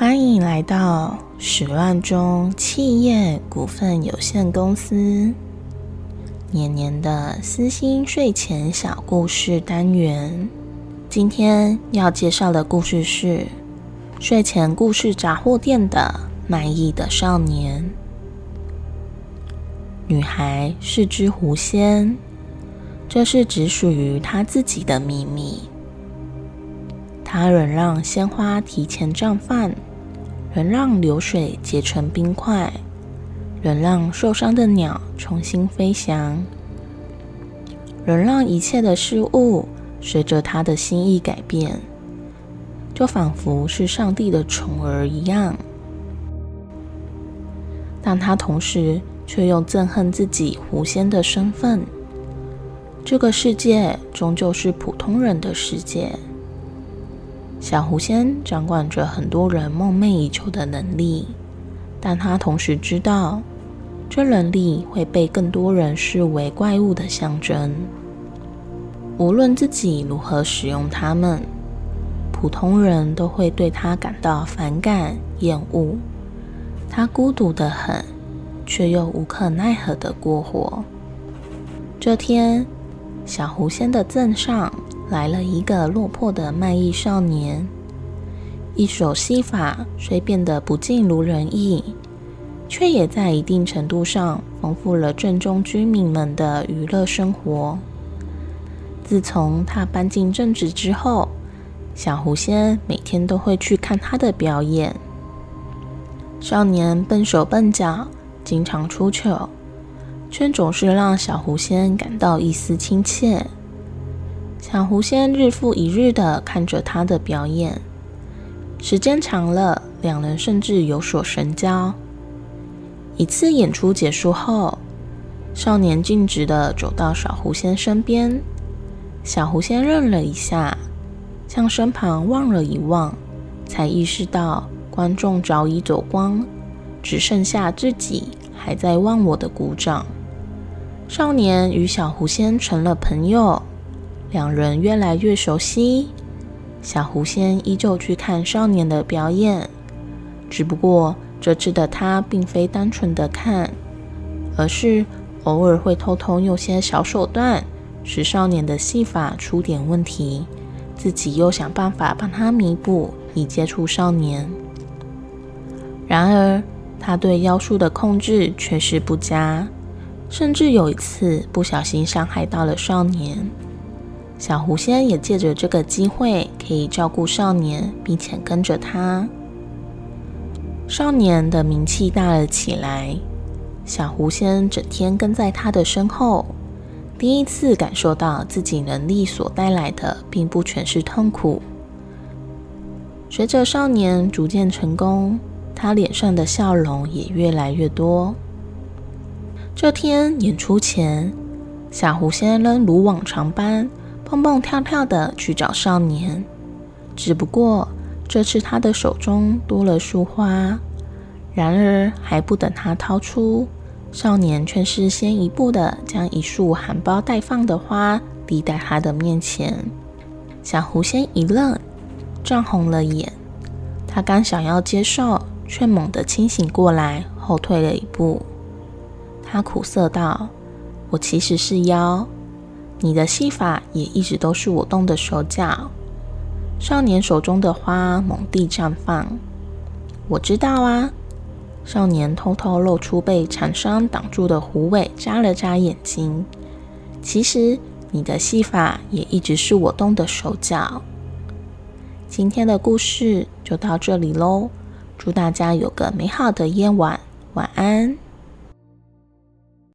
欢迎来到十万中企业股份有限公司年年的私心睡前小故事单元。今天要介绍的故事是睡前故事杂货店的卖艺的少年。女孩是只狐仙，这是只属于她自己的秘密。她忍让鲜花提前绽放。能让流水结成冰块，能让受伤的鸟重新飞翔，能让一切的事物随着他的心意改变，就仿佛是上帝的宠儿一样。但他同时却又憎恨自己狐仙的身份。这个世界终究是普通人的世界。小狐仙掌管着很多人梦寐以求的能力，但他同时知道，这能力会被更多人视为怪物的象征。无论自己如何使用它们，普通人都会对他感到反感、厌恶。他孤独的很，却又无可奈何的过活。这天，小狐仙的镇上。来了一个落魄的卖艺少年，一手戏法虽变得不尽如人意，却也在一定程度上丰富了镇中居民们的娱乐生活。自从他搬进镇子之后，小狐仙每天都会去看他的表演。少年笨手笨脚，经常出糗，却总是让小狐仙感到一丝亲切。小狐仙日复一日的看着他的表演，时间长了，两人甚至有所神交。一次演出结束后，少年径直的走到小狐仙身边，小狐仙愣了一下，向身旁望了一望，才意识到观众早已走光，只剩下自己还在忘我的鼓掌。少年与小狐仙成了朋友。两人越来越熟悉，小狐仙依旧去看少年的表演，只不过这次的他并非单纯的看，而是偶尔会偷偷用些小手段，使少年的戏法出点问题，自己又想办法帮他弥补，以接触少年。然而，他对妖术的控制却是不佳，甚至有一次不小心伤害到了少年。小狐仙也借着这个机会，可以照顾少年，并且跟着他。少年的名气大了起来，小狐仙整天跟在他的身后，第一次感受到自己能力所带来的，并不全是痛苦。随着少年逐渐成功，他脸上的笑容也越来越多。这天演出前，小狐仙仍如往常般。蹦蹦跳跳的去找少年，只不过这次他的手中多了束花。然而还不等他掏出，少年却是先一步的将一束含苞待放的花递在他的面前。小狐仙一愣，涨红了眼。他刚想要接受，却猛地清醒过来，后退了一步。他苦涩道：“我其实是妖。”你的戏法也一直都是我动的手脚。少年手中的花猛地绽放。我知道啊。少年偷偷露出被长衫挡住的狐尾，眨了眨眼睛。其实你的戏法也一直是我动的手脚。今天的故事就到这里喽。祝大家有个美好的夜晚，晚安。